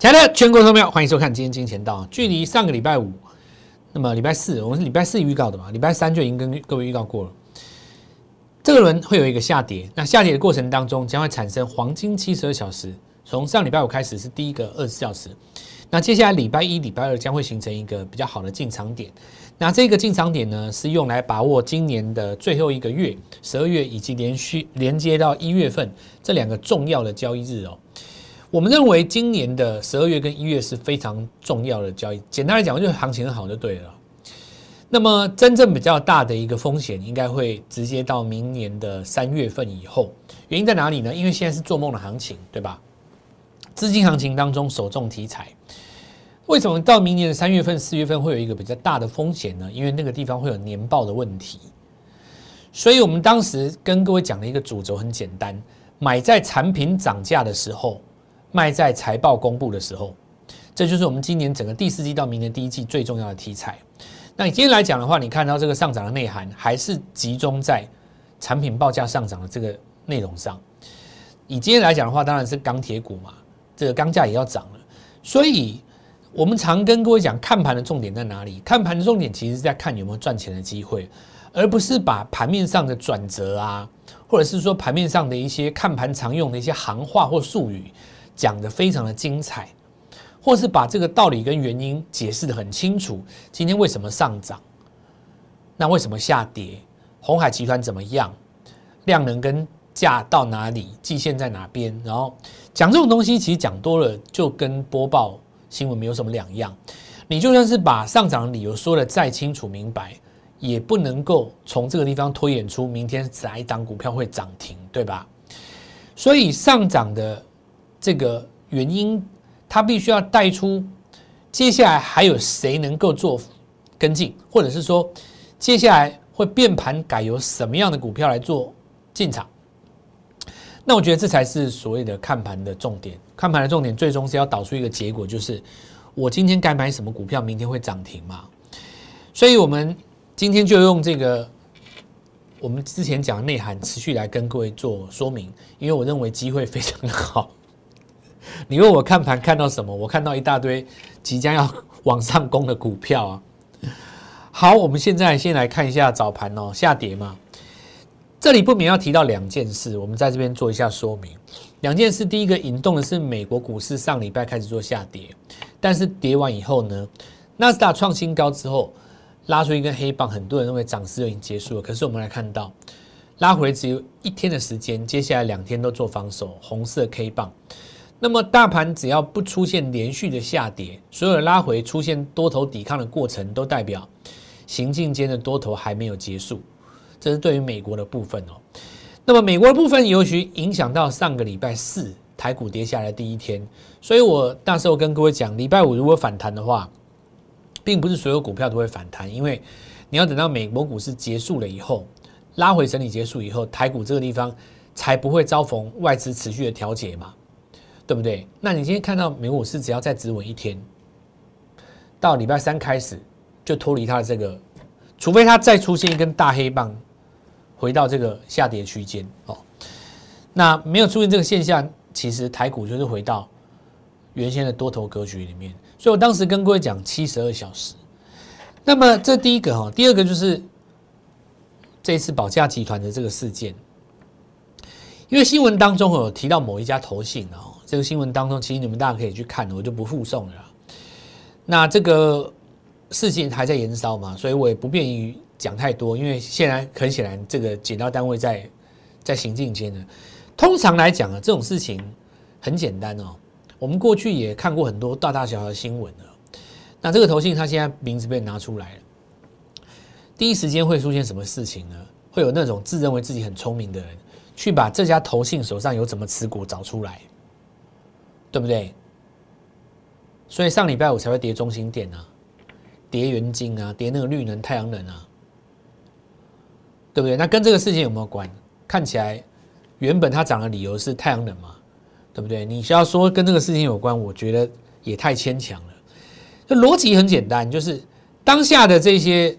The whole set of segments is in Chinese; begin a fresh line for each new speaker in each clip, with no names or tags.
亲爱的全国投票，欢迎收看今天金钱道。距离上个礼拜五，那么礼拜四，我们是礼拜四预告的嘛？礼拜三就已经跟各位预告过了。这个轮会有一个下跌，那下跌的过程当中将会产生黄金七十二小时。从上礼拜五开始是第一个二十四小时，那接下来礼拜一、礼拜二将会形成一个比较好的进场点。那这个进场点呢，是用来把握今年的最后一个月，十二月以及连续连接到一月份这两个重要的交易日哦。我们认为今年的十二月跟一月是非常重要的交易。简单来讲，就是行情好就对了。那么真正比较大的一个风险，应该会直接到明年的三月份以后。原因在哪里呢？因为现在是做梦的行情，对吧？资金行情当中首重题材。为什么到明年的三月份、四月份会有一个比较大的风险呢？因为那个地方会有年报的问题。所以我们当时跟各位讲的一个主轴很简单：买在产品涨价的时候。卖在财报公布的时候，这就是我们今年整个第四季到明年第一季最重要的题材。那你今天来讲的话，你看到这个上涨的内涵还是集中在产品报价上涨的这个内容上。以今天来讲的话，当然是钢铁股嘛，这个钢价也要涨了。所以，我们常跟各位讲，看盘的重点在哪里？看盘的重点其实是在看有没有赚钱的机会，而不是把盘面上的转折啊，或者是说盘面上的一些看盘常用的一些行话或术语。讲的非常的精彩，或是把这个道理跟原因解释的很清楚。今天为什么上涨？那为什么下跌？红海集团怎么样？量能跟价到哪里？季线在哪边？然后讲这种东西，其实讲多了就跟播报新闻没有什么两样。你就算是把上涨的理由说的再清楚明白，也不能够从这个地方推演出明天哪一档股票会涨停，对吧？所以上涨的。这个原因，他必须要带出接下来还有谁能够做跟进，或者是说接下来会变盘改由什么样的股票来做进场？那我觉得这才是所谓的看盘的重点。看盘的重点最终是要导出一个结果，就是我今天该买什么股票，明天会涨停嘛？所以我们今天就用这个我们之前讲的内涵持续来跟各位做说明，因为我认为机会非常的好。你问我看盘看到什么？我看到一大堆即将要 往上攻的股票啊。好，我们现在先来看一下早盘哦，下跌嘛。这里不免要提到两件事，我们在这边做一下说明。两件事，第一个引动的是美国股市上礼拜开始做下跌，但是跌完以后呢，纳斯达创新高之后拉出一根黑棒，很多人认为涨势已经结束了。可是我们来看到拉回只有一天的时间，接下来两天都做防守，红色 K 棒。那么大盘只要不出现连续的下跌，所有的拉回出现多头抵抗的过程，都代表行进间的多头还没有结束。这是对于美国的部分哦。那么美国的部分尤其影响到上个礼拜四台股跌下来第一天，所以我那时候跟各位讲，礼拜五如果反弹的话，并不是所有股票都会反弹，因为你要等到美国股市结束了以后，拉回整理结束以后，台股这个地方才不会遭逢外资持续的调节嘛。对不对？那你今天看到美股是只要再止稳一天，到礼拜三开始就脱离它的这个，除非它再出现一根大黑棒，回到这个下跌区间哦。那没有出现这个现象，其实台股就是回到原先的多头格局里面。所以我当时跟各位讲七十二小时。那么这第一个哈，第二个就是这一次保价集团的这个事件，因为新闻当中有提到某一家投信哦。这个新闻当中，其实你们大家可以去看，我就不附送了。那这个事情还在延烧嘛，所以我也不便于讲太多，因为现在很显然，这个剪刀单位在在行进间呢。通常来讲啊，这种事情很简单哦。我们过去也看过很多大大小小的新闻了。那这个投信，它现在名字被拿出来了，第一时间会出现什么事情呢？会有那种自认为自己很聪明的人，去把这家投信手上有怎么持股找出来。对不对？所以上礼拜五才会跌中心点啊，跌元金啊，跌那个绿能、太阳能啊，对不对？那跟这个事情有没有关？看起来原本它涨的理由是太阳能嘛，对不对？你需要说跟这个事情有关，我觉得也太牵强了。就逻辑很简单，就是当下的这些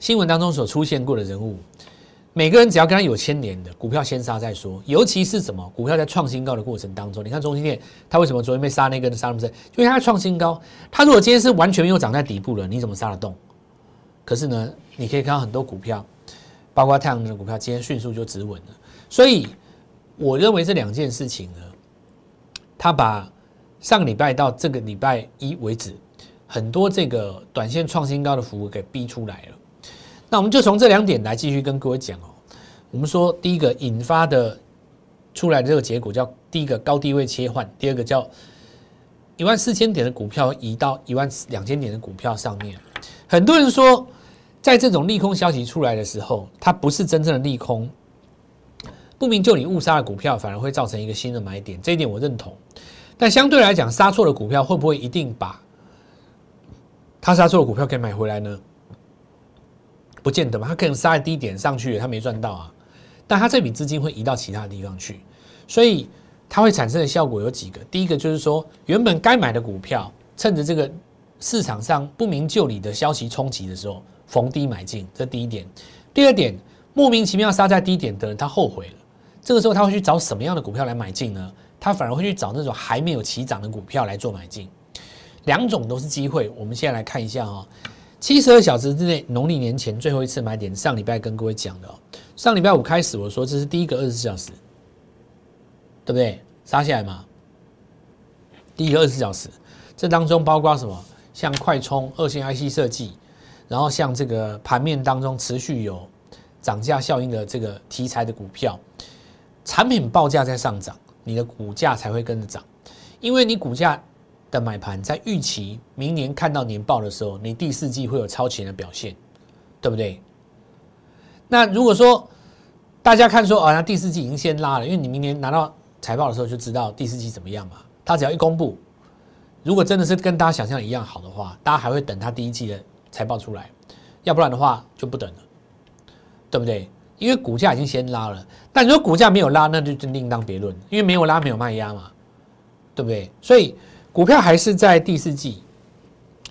新闻当中所出现过的人物，每个人只要跟他有牵连的股票先杀再说，尤其是什么股票在创新高的过程当中，你看中心店，它为什么昨天被杀那根杀那么深？因为它创新高，它如果今天是完全没有涨在底部了，你怎么杀得动？可是呢，你可以看到很多股票，包括太阳能的股票，今天迅速就止稳了。所以我认为这两件事情呢，它把上个礼拜到这个礼拜一为止，很多这个短线创新高的服务给逼出来了。那我们就从这两点来继续跟各位讲哦。我们说第一个引发的出来的这个结果叫第一个高低位切换，第二个叫一万四千点的股票移到一万两千点的股票上面。很多人说，在这种利空消息出来的时候，它不是真正的利空，不明就里误杀的股票反而会造成一个新的买点，这一点我认同。但相对来讲，杀错的股票会不会一定把他杀错的股票给买回来呢？不见得嘛，他可能杀在低点上去，他没赚到啊。但他这笔资金会移到其他地方去，所以它会产生的效果有几个。第一个就是说，原本该买的股票，趁着这个市场上不明就里的消息冲击的时候，逢低买进，这第一点。第二点，莫名其妙杀在低点的人，他后悔了。这个时候他会去找什么样的股票来买进呢？他反而会去找那种还没有起涨的股票来做买进。两种都是机会。我们现在来看一下啊。七十二小时之内，农历年前最后一次买点。上礼拜跟各位讲的哦，上礼拜五开始我说这是第一个二十四小时，对不对？杀下来嘛，第一个二十四小时，这当中包括什么？像快充、二线 IC 设计，然后像这个盘面当中持续有涨价效应的这个题材的股票，产品报价在上涨，你的股价才会跟着涨，因为你股价。的买盘在预期明年看到年报的时候，你第四季会有超前的表现，对不对？那如果说大家看说，啊，那第四季已经先拉了，因为你明年拿到财报的时候就知道第四季怎么样嘛。他只要一公布，如果真的是跟大家想象一样好的话，大家还会等他第一季的财报出来，要不然的话就不等了，对不对？因为股价已经先拉了，但如果股价没有拉，那就另当别论，因为没有拉没有卖压嘛，对不对？所以。股票还是在第四季，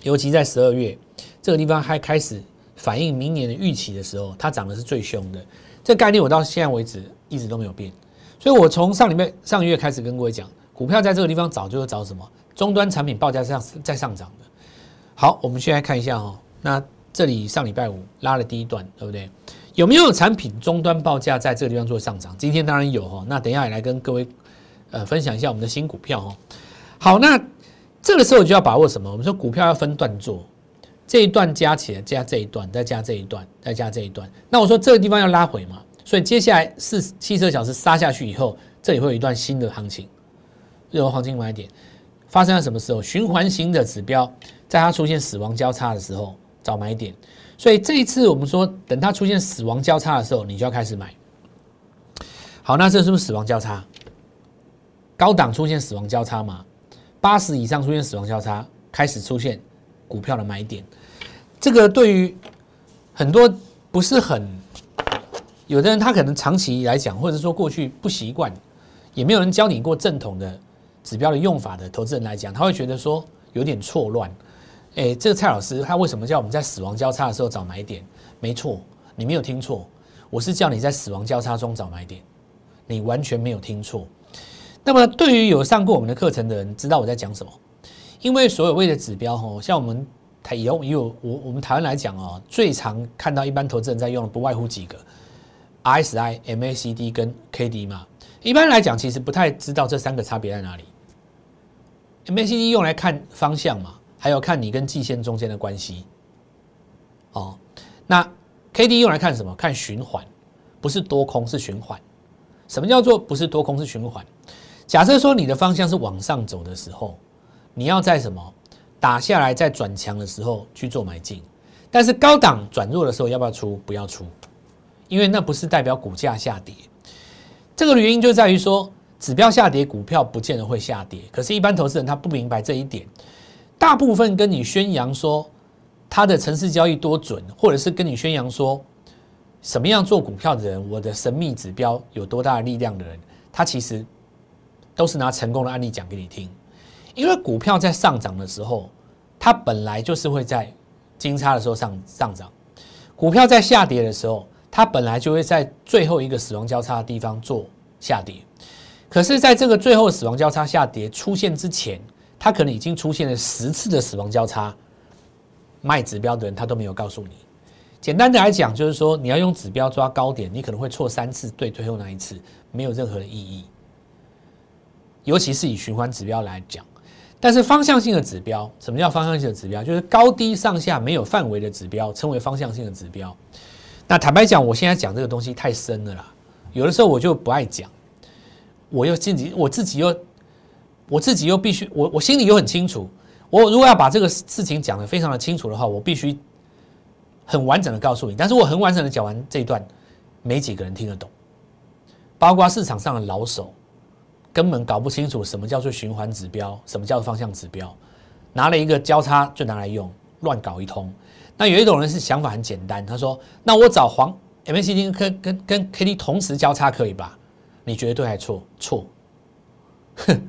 尤其在十二月这个地方还开始反映明年的预期的时候，它涨的是最凶的。这概念我到现在为止一直都没有变，所以我从上礼拜上个月开始跟各位讲，股票在这个地方早就是找什么终端产品报价上在上涨的。好，我们现在看一下哦，那这里上礼拜五拉了第一段，对不对？有没有产品终端报价在这个地方做上涨？今天当然有哦。那等一下也来跟各位呃分享一下我们的新股票哦。好，那这个时候就要把握什么？我们说股票要分段做，这一段加起来加这一段，再加这一段，再加这一段。那我说这个地方要拉回嘛，所以接下来四七十二小时杀下去以后，这里会有一段新的行情，任何黄金买点发生在什么时候？循环型的指标，在它出现死亡交叉的时候找买点。所以这一次我们说，等它出现死亡交叉的时候，你就要开始买。好，那这是不是死亡交叉？高档出现死亡交叉嘛？八十以上出现死亡交叉，开始出现股票的买点。这个对于很多不是很有的人，他可能长期来讲，或者说过去不习惯，也没有人教你过正统的指标的用法的投资人来讲，他会觉得说有点错乱。哎，这个蔡老师他为什么叫我们在死亡交叉的时候找买点？没错，你没有听错，我是叫你在死亡交叉中找买点，你完全没有听错。那么，对于有上过我们的课程的人，知道我在讲什么？因为所有位的指标，哈，像我们台有有我我们台湾来讲哦，最常看到一般投资人在用的，不外乎几个 RSI、MACD 跟 KD 嘛。一般来讲，其实不太知道这三个差别在哪里。MACD 用来看方向嘛，还有看你跟季线中间的关系。哦，那 KD 用来看什么？看循环，不是多空，是循环。什么叫做不是多空，是循环？假设说你的方向是往上走的时候，你要在什么打下来再转强的时候去做买进，但是高档转弱的时候要不要出？不要出，因为那不是代表股价下跌。这个原因就在于说，指标下跌，股票不见得会下跌。可是，一般投资人他不明白这一点，大部分跟你宣扬说他的城市交易多准，或者是跟你宣扬说什么样做股票的人，我的神秘指标有多大的力量的人，他其实。都是拿成功的案例讲给你听，因为股票在上涨的时候，它本来就是会在金叉的时候上上涨；股票在下跌的时候，它本来就会在最后一个死亡交叉的地方做下跌。可是，在这个最后死亡交叉下跌出现之前，它可能已经出现了十次的死亡交叉。卖指标的人他都没有告诉你。简单的来讲，就是说你要用指标抓高点，你可能会错三次，对最后那一次没有任何的意义。尤其是以循环指标来讲，但是方向性的指标，什么叫方向性的指标？就是高低上下没有范围的指标，称为方向性的指标。那坦白讲，我现在讲这个东西太深了啦，有的时候我就不爱讲。我又自己，我自己又，我自己又必须，我我心里又很清楚，我如果要把这个事情讲得非常的清楚的话，我必须很完整的告诉你。但是我很完整的讲完这一段，没几个人听得懂，包括市场上的老手，根本搞不清楚什么叫做循环指标，什么叫做方向指标，拿了一个交叉就拿来用，乱搞一通。那有一种人是想法很简单，他说：“那我找黄 MACD 跟跟跟 K D 同时交叉可以吧？”你觉得对还错？错，哼，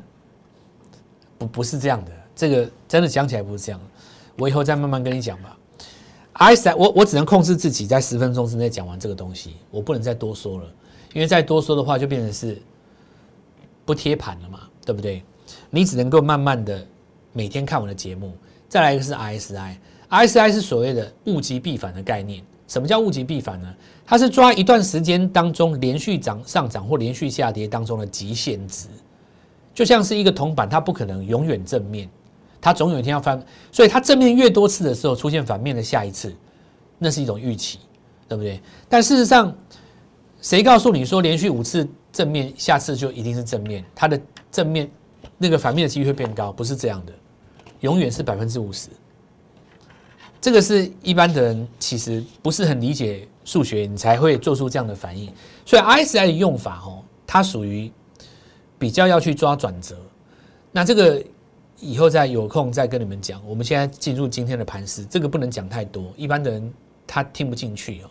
不不是这样的，这个真的讲起来不是这样。我以后再慢慢跟你讲吧。I 三，我我只能控制自己在十分钟之内讲完这个东西，我不能再多说了，因为再多说的话就变成是不贴盘了嘛，对不对？你只能够慢慢的每天看我的节目。再来一个是 RSI，RSI 是所谓的物极必反的概念。什么叫物极必反呢？它是抓一段时间当中连续涨上涨或连续下跌当中的极限值，就像是一个铜板，它不可能永远正面，它总有一天要翻。所以它正面越多次的时候，出现反面的下一次，那是一种预期，对不对？但事实上，谁告诉你说连续五次正面，下次就一定是正面？它的正面那个反面的几率会变高，不是这样的，永远是百分之五十。这个是一般的人其实不是很理解数学，你才会做出这样的反应。所以 RSI 的用法哦，它属于比较要去抓转折。那这个以后再有空再跟你们讲。我们现在进入今天的盘势，这个不能讲太多，一般的人他听不进去哦。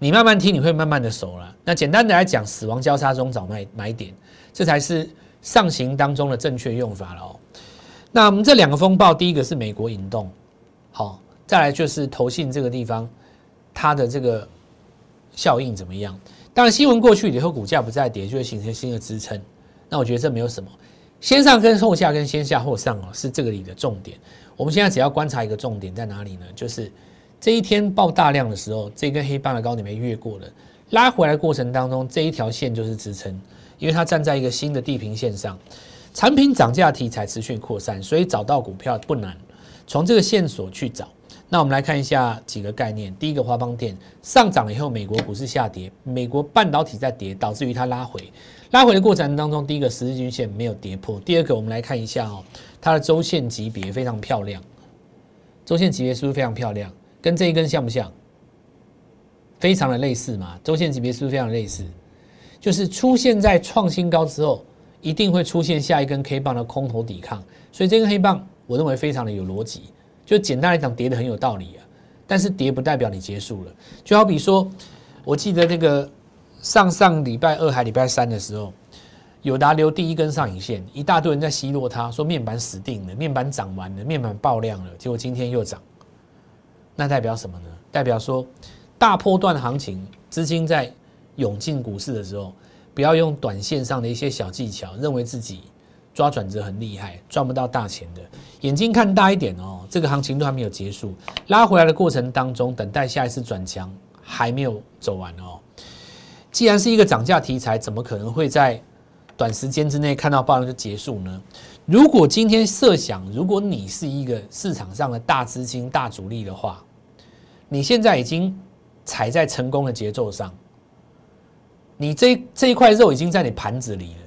你慢慢听，你会慢慢的熟了。那简单的来讲，死亡交叉中找买买点，这才是上行当中的正确用法了哦。那我们这两个风暴，第一个是美国引动，好。再来就是投信这个地方，它的这个效应怎么样？当然，新闻过去以后，股价不再跌，就会形成新的支撑。那我觉得这没有什么，先上跟后下跟先下后上哦，是这个里的重点。我们现在只要观察一个重点在哪里呢？就是这一天爆大量的时候，这根黑棒的高点没越过了，拉回来过程当中，这一条线就是支撑，因为它站在一个新的地平线上，产品涨价题材持续扩散，所以找到股票不难，从这个线索去找。那我们来看一下几个概念。第一个，华邦电上涨以后，美国股市下跌，美国半导体在跌，导致于它拉回。拉回的过程当中，第一个十日均线没有跌破。第二个，我们来看一下哦，它的周线级别非常漂亮。周线级别是不是非常漂亮？跟这一根像不像？非常的类似嘛。周线级别是不是非常类似？就是出现在创新高之后，一定会出现下一根 K 棒的空头抵抗。所以这根黑棒，我认为非常的有逻辑。就简单来讲，跌的很有道理啊，但是跌不代表你结束了。就好比说，我记得那个上上礼拜二还礼拜三的时候，友达留第一根上影线，一大堆人在奚落他，说面板死定了，面板涨完了，面板爆量了，结果今天又涨，那代表什么呢？代表说大波段行情，资金在涌进股市的时候，不要用短线上的一些小技巧，认为自己。抓转折很厉害，赚不到大钱的，眼睛看大一点哦。这个行情都还没有结束，拉回来的过程当中，等待下一次转强还没有走完哦。既然是一个涨价题材，怎么可能会在短时间之内看到爆量就结束呢？如果今天设想，如果你是一个市场上的大资金、大主力的话，你现在已经踩在成功的节奏上，你这这一块肉已经在你盘子里了。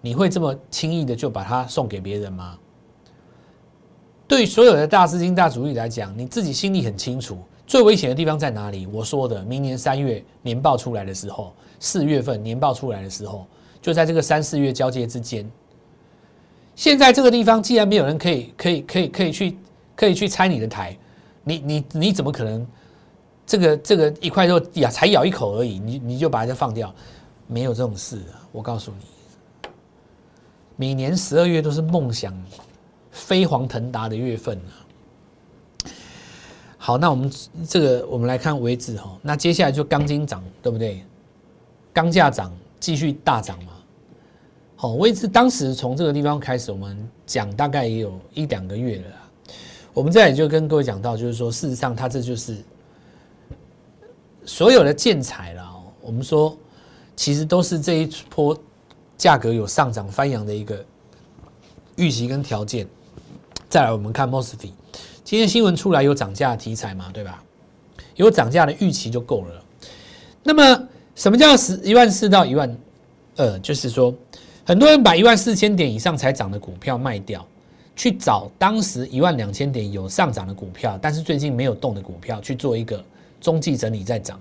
你会这么轻易的就把它送给别人吗？对所有的大资金、大主力来讲，你自己心里很清楚，最危险的地方在哪里？我说的，明年三月年报出来的时候，四月份年报出来的时候，就在这个三四月交接之间。现在这个地方，既然没有人可以、可以、可以、可以去、可以去拆你的台，你、你、你怎么可能？这个、这个一块肉呀，才咬一口而已，你你就把它放掉？没有这种事啊！我告诉你。每年十二月都是梦想飞黄腾达的月份好，那我们这个我们来看位置哈，那接下来就钢筋涨，对不对？钢价涨，继续大涨嘛。好，位置当时从这个地方开始，我们讲大概也有一两个月了。我们这里就跟各位讲到，就是说，事实上它这就是所有的建材了。我们说，其实都是这一波价格有上涨翻扬的一个预期跟条件。再来，我们看 Mosfet。今天新闻出来有涨价题材嘛，对吧？有涨价的预期就够了。那么什么叫十一万四到一万呃？就是说，很多人把一万四千点以上才涨的股票卖掉，去找当时一万两千点有上涨的股票，但是最近没有动的股票去做一个中继整理再涨。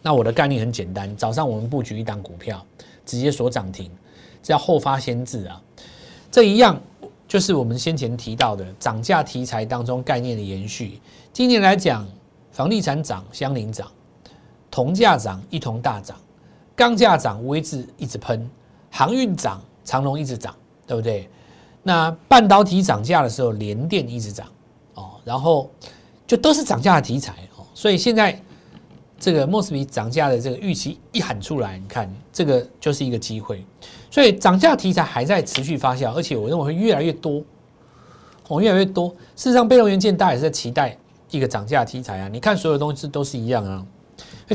那我的概念很简单，早上我们布局一档股票，直接锁涨停，叫后发先至啊，这一样。就是我们先前提到的涨价题材当中概念的延续。今年来讲，房地产涨，相邻涨；铜价涨，一同大涨；钢价涨，微智一直喷；航运涨，长隆一直涨，对不对？那半导体涨价的时候，联电一直涨哦，然后就都是涨价的题材哦。所以现在这个莫斯比涨价的这个预期一喊出来，你看这个就是一个机会。所以涨价题材还在持续发酵，而且我认为会越来越多，哦，越来越多。事实上，被动元件大家也是在期待一个涨价题材啊。你看，所有东西都是一样啊。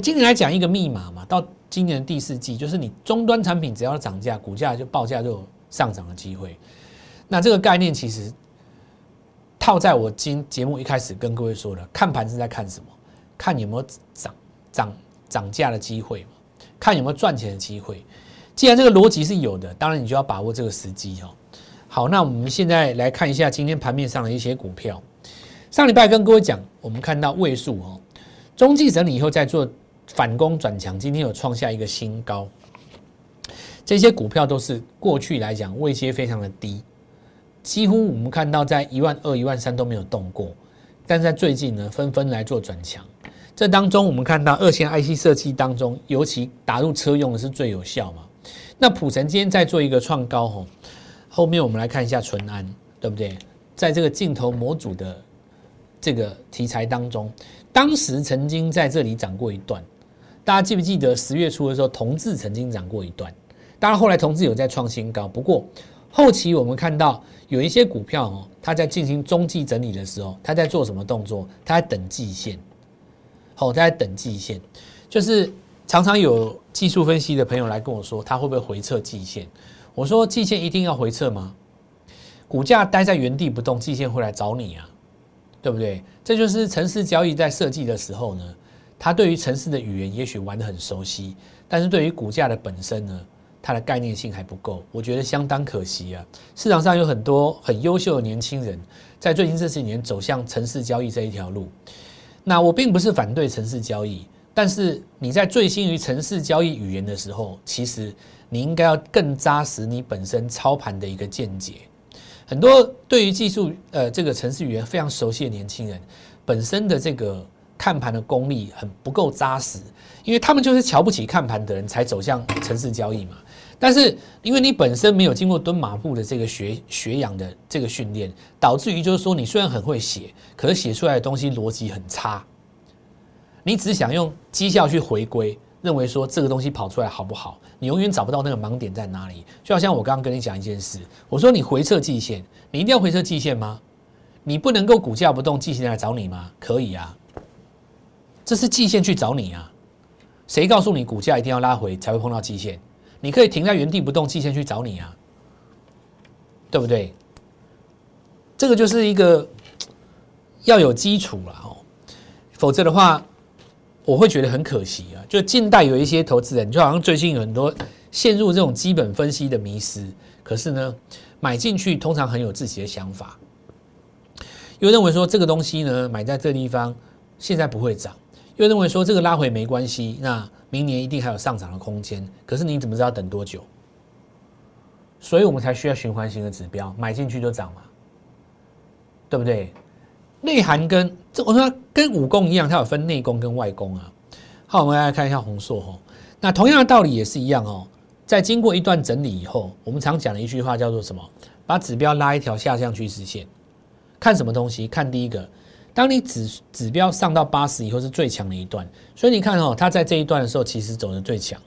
今年来讲一个密码嘛，到今年第四季，就是你终端产品只要涨价，股价就报价就有上涨的机会。那这个概念其实套在我今节目一开始跟各位说的，看盘是在看什么？看有没有涨涨涨价的机会？看有没有赚钱的机会。既然这个逻辑是有的，当然你就要把握这个时机哈。好，那我们现在来看一下今天盘面上的一些股票。上礼拜跟各位讲，我们看到位数哦，中继整理以后再做反攻转强，今天有创下一个新高。这些股票都是过去来讲位阶非常的低，几乎我们看到在一万二、一万三都没有动过，但在最近呢，纷纷来做转强。这当中我们看到二线 IC 设计当中，尤其打入车用的是最有效嘛。那普成今天在做一个创高吼，后面我们来看一下淳安，对不对？在这个镜头模组的这个题材当中，当时曾经在这里涨过一段，大家记不记得十月初的时候，同志曾经涨过一段？当然后来同志有在创新高，不过后期我们看到有一些股票哦，它在进行中继整理的时候，它在做什么动作？它在等季线，好，它在等季线，就是。常常有技术分析的朋友来跟我说，他会不会回撤季线？我说季线一定要回撤吗？股价待在原地不动，季线会来找你啊，对不对？这就是城市交易在设计的时候呢，他对于城市的语言也许玩得很熟悉，但是对于股价的本身呢，它的概念性还不够，我觉得相当可惜啊。市场上有很多很优秀的年轻人，在最近这几年走向城市交易这一条路。那我并不是反对城市交易。但是你在最新于城市交易语言的时候，其实你应该要更扎实你本身操盘的一个见解。很多对于技术呃这个城市语言非常熟悉的年轻人，本身的这个看盘的功力很不够扎实，因为他们就是瞧不起看盘的人才走向城市交易嘛。但是因为你本身没有经过蹲马步的这个学学养的这个训练，导致于就是说你虽然很会写，可是写出来的东西逻辑很差。你只想用绩效去回归，认为说这个东西跑出来好不好？你永远找不到那个盲点在哪里。就好像我刚刚跟你讲一件事，我说你回撤季线，你一定要回撤季线吗？你不能够股价不动，季线来找你吗？可以啊，这是季线去找你啊。谁告诉你股价一定要拉回才会碰到季线？你可以停在原地不动，季线去找你啊，对不对？这个就是一个要有基础了哦，否则的话。我会觉得很可惜啊，就近代有一些投资人，就好像最近有很多陷入这种基本分析的迷失。可是呢，买进去通常很有自己的想法，又认为说这个东西呢买在这地方现在不会涨，又认为说这个拉回没关系，那明年一定还有上涨的空间。可是你怎么知道等多久？所以我们才需要循环型的指标，买进去就涨嘛，对不对？内涵跟这我说跟武功一样，它有分内功跟外功啊。好，我们来看一下红硕哈。那同样的道理也是一样哦。在经过一段整理以后，我们常讲的一句话叫做什么？把指标拉一条下降趋势线。看什么东西？看第一个，当你指指标上到八十以后是最强的一段，所以你看哦，它在这一段的时候其实走的最强，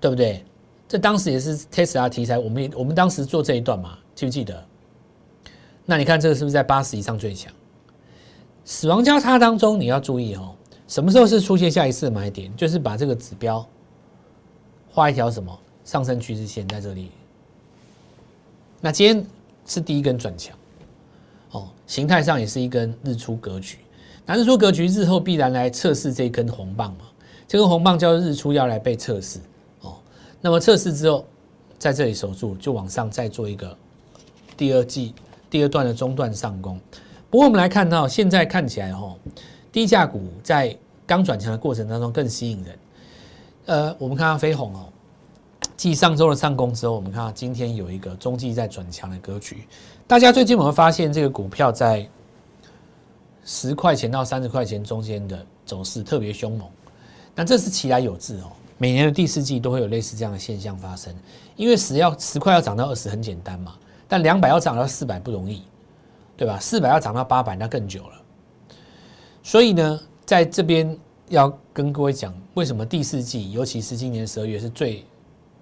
对不对？这当时也是 Tesla 题材，我们也我们当时做这一段嘛，记不记得？那你看这个是不是在八十以上最强？死亡交叉当中你要注意哦，什么时候是出现下一次的买点？就是把这个指标画一条什么上升趋势线在这里。那今天是第一根转强。哦，形态上也是一根日出格局。那日出格局日后必然来测试这根红棒嘛？这根红棒叫日出要来被测试哦。那么测试之后，在这里守住，就往上再做一个第二季第二段的中段上攻。不过我们来看到，现在看起来哈，低价股在刚转强的过程当中更吸引人。呃，我们看到飞鸿哦。继上周的上攻之后，我们看到今天有一个中继在转强的格局。大家最近有没有发现这个股票在十块钱到三十块钱中间的走势特别凶猛？那这是其来有致哦。每年的第四季都会有类似这样的现象发生，因为十要十块要涨到二十很简单嘛，但两百要涨到四百不容易，对吧？四百要涨到八百那更久了。所以呢，在这边要跟各位讲，为什么第四季，尤其是今年十二月是最。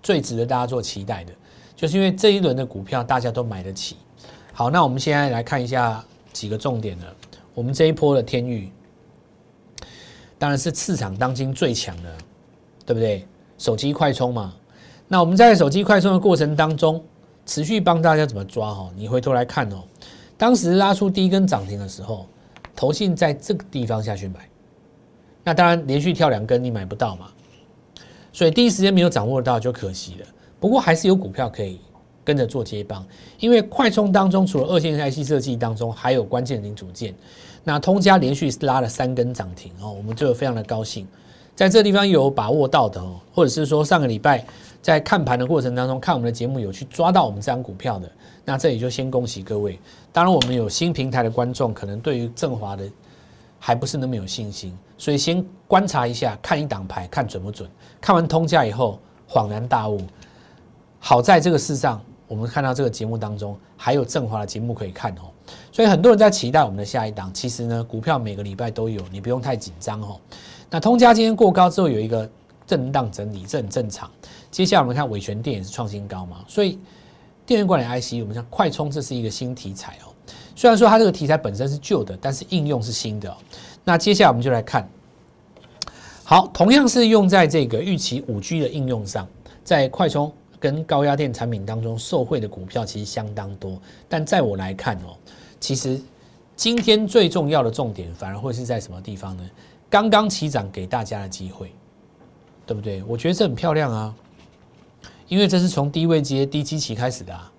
最值得大家做期待的，就是因为这一轮的股票大家都买得起。好，那我们现在来看一下几个重点的。我们这一波的天域，当然是市场当今最强的，对不对？手机快充嘛。那我们在手机快充的过程当中，持续帮大家怎么抓哦？你回头来看哦，当时拉出第一根涨停的时候，投信在这个地方下去买，那当然连续跳两根你买不到嘛。所以第一时间没有掌握到就可惜了。不过还是有股票可以跟着做接棒，因为快充当中除了二线 IC 设计当中，还有关键零组件。那通家连续拉了三根涨停哦，我们就非常的高兴。在这个地方有把握到的哦，或者是说上个礼拜在看盘的过程当中看我们的节目有去抓到我们这张股票的，那这里就先恭喜各位。当然我们有新平台的观众，可能对于振华的。还不是那么有信心，所以先观察一下，看一档牌，看准不准。看完通价以后，恍然大悟。好在这个世上，我们看到这个节目当中还有正华的节目可以看哦。所以很多人在期待我们的下一档。其实呢，股票每个礼拜都有，你不用太紧张哦。那通家今天过高之后有一个震荡整理，这很正常。接下来我们看伟权电也是创新高嘛，所以电源管理 IC，我们像快充，这是一个新题材哦。虽然说它这个题材本身是旧的，但是应用是新的。那接下来我们就来看，好，同样是用在这个预期五 G 的应用上，在快充跟高压电产品当中受惠的股票其实相当多。但在我来看哦，其实今天最重要的重点反而会是在什么地方呢？刚刚起涨给大家的机会，对不对？我觉得这很漂亮啊，因为这是从低位接低基期开始的啊。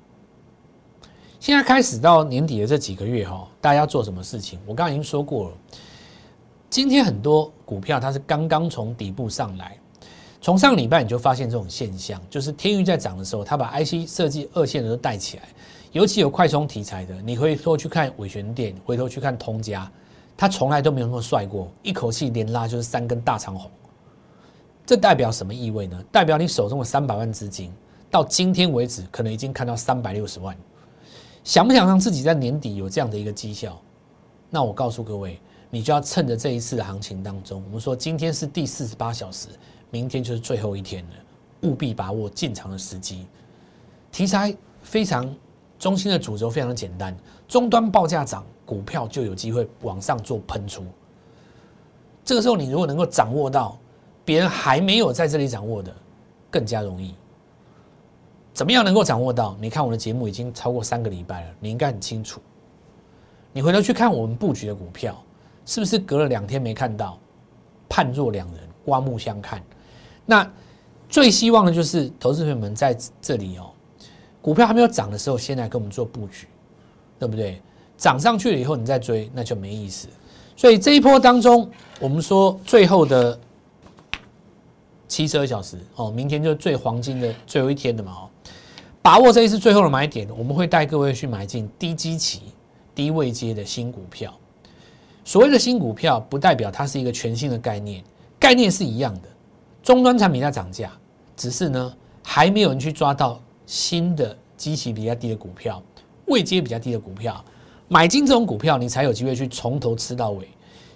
现在开始到年底的这几个月哈，大家做什么事情？我刚刚已经说过了。今天很多股票它是刚刚从底部上来，从上礼拜你就发现这种现象，就是天域在涨的时候，它把 IC 设计二线的都带起来，尤其有快充题材的，你回头去看伟玄电，回头去看通家，它从来都没有那么帅过，一口气连拉就是三根大长红。这代表什么意味呢？代表你手中的三百万资金到今天为止，可能已经看到三百六十万。想不想让自己在年底有这样的一个绩效？那我告诉各位，你就要趁着这一次的行情当中，我们说今天是第四十八小时，明天就是最后一天了，务必把握进场的时机。题材非常中心的主轴非常的简单，终端报价涨，股票就有机会往上做喷出。这个时候，你如果能够掌握到别人还没有在这里掌握的，更加容易。怎么样能够掌握到？你看我的节目已经超过三个礼拜了，你应该很清楚。你回头去看我们布局的股票，是不是隔了两天没看到？判若两人，刮目相看。那最希望的就是投资朋友们在这里哦，股票还没有涨的时候，先来跟我们做布局，对不对？涨上去了以后你再追，那就没意思。所以这一波当中，我们说最后的七十二小时哦，明天就是最黄金的最后一天的嘛哦。把握这一次最后的买点，我们会带各位去买进低基期、低位阶的新股票。所谓的新股票，不代表它是一个全新的概念，概念是一样的。终端产品在涨价，只是呢还没有人去抓到新的基期比较低的股票、位阶比较低的股票，买进这种股票，你才有机会去从头吃到尾。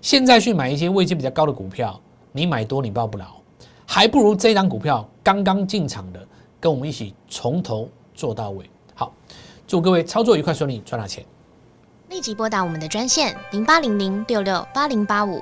现在去买一些位阶比较高的股票，你买多你抱不牢，还不如这张股票刚刚进场的，跟我们一起从头做到尾。好，祝各位操作愉快顺利，赚大钱！
立即拨打我们的专线零八零零六六八零八五